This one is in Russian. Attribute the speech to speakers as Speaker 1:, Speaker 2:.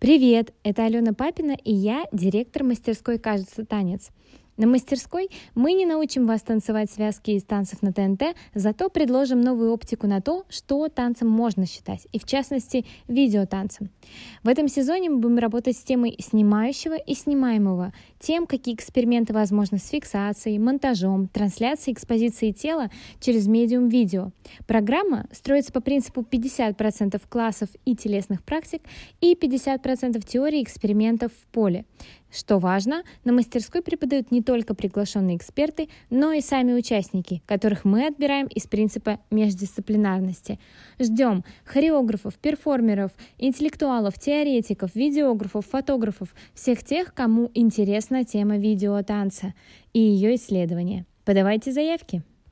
Speaker 1: Привет, это Алена Папина и я директор мастерской «Кажется танец». На мастерской мы не научим вас танцевать связки из танцев на ТНТ, зато предложим новую оптику на то, что танцем можно считать, и в частности видеотанцем. В этом сезоне мы будем работать с темой снимающего и снимаемого, тем, какие эксперименты возможны с фиксацией, монтажом, трансляцией экспозиции тела через медиум видео. Программа строится по принципу 50% классов и телесных практик и 50% теории экспериментов в поле. Что важно, на мастерской преподают не только приглашенные эксперты, но и сами участники, которых мы отбираем из принципа междисциплинарности. Ждем хореографов, перформеров, интеллектуалов, теоретиков, видеографов, фотографов, всех тех, кому интересна тема видеотанца и ее исследования. Подавайте заявки.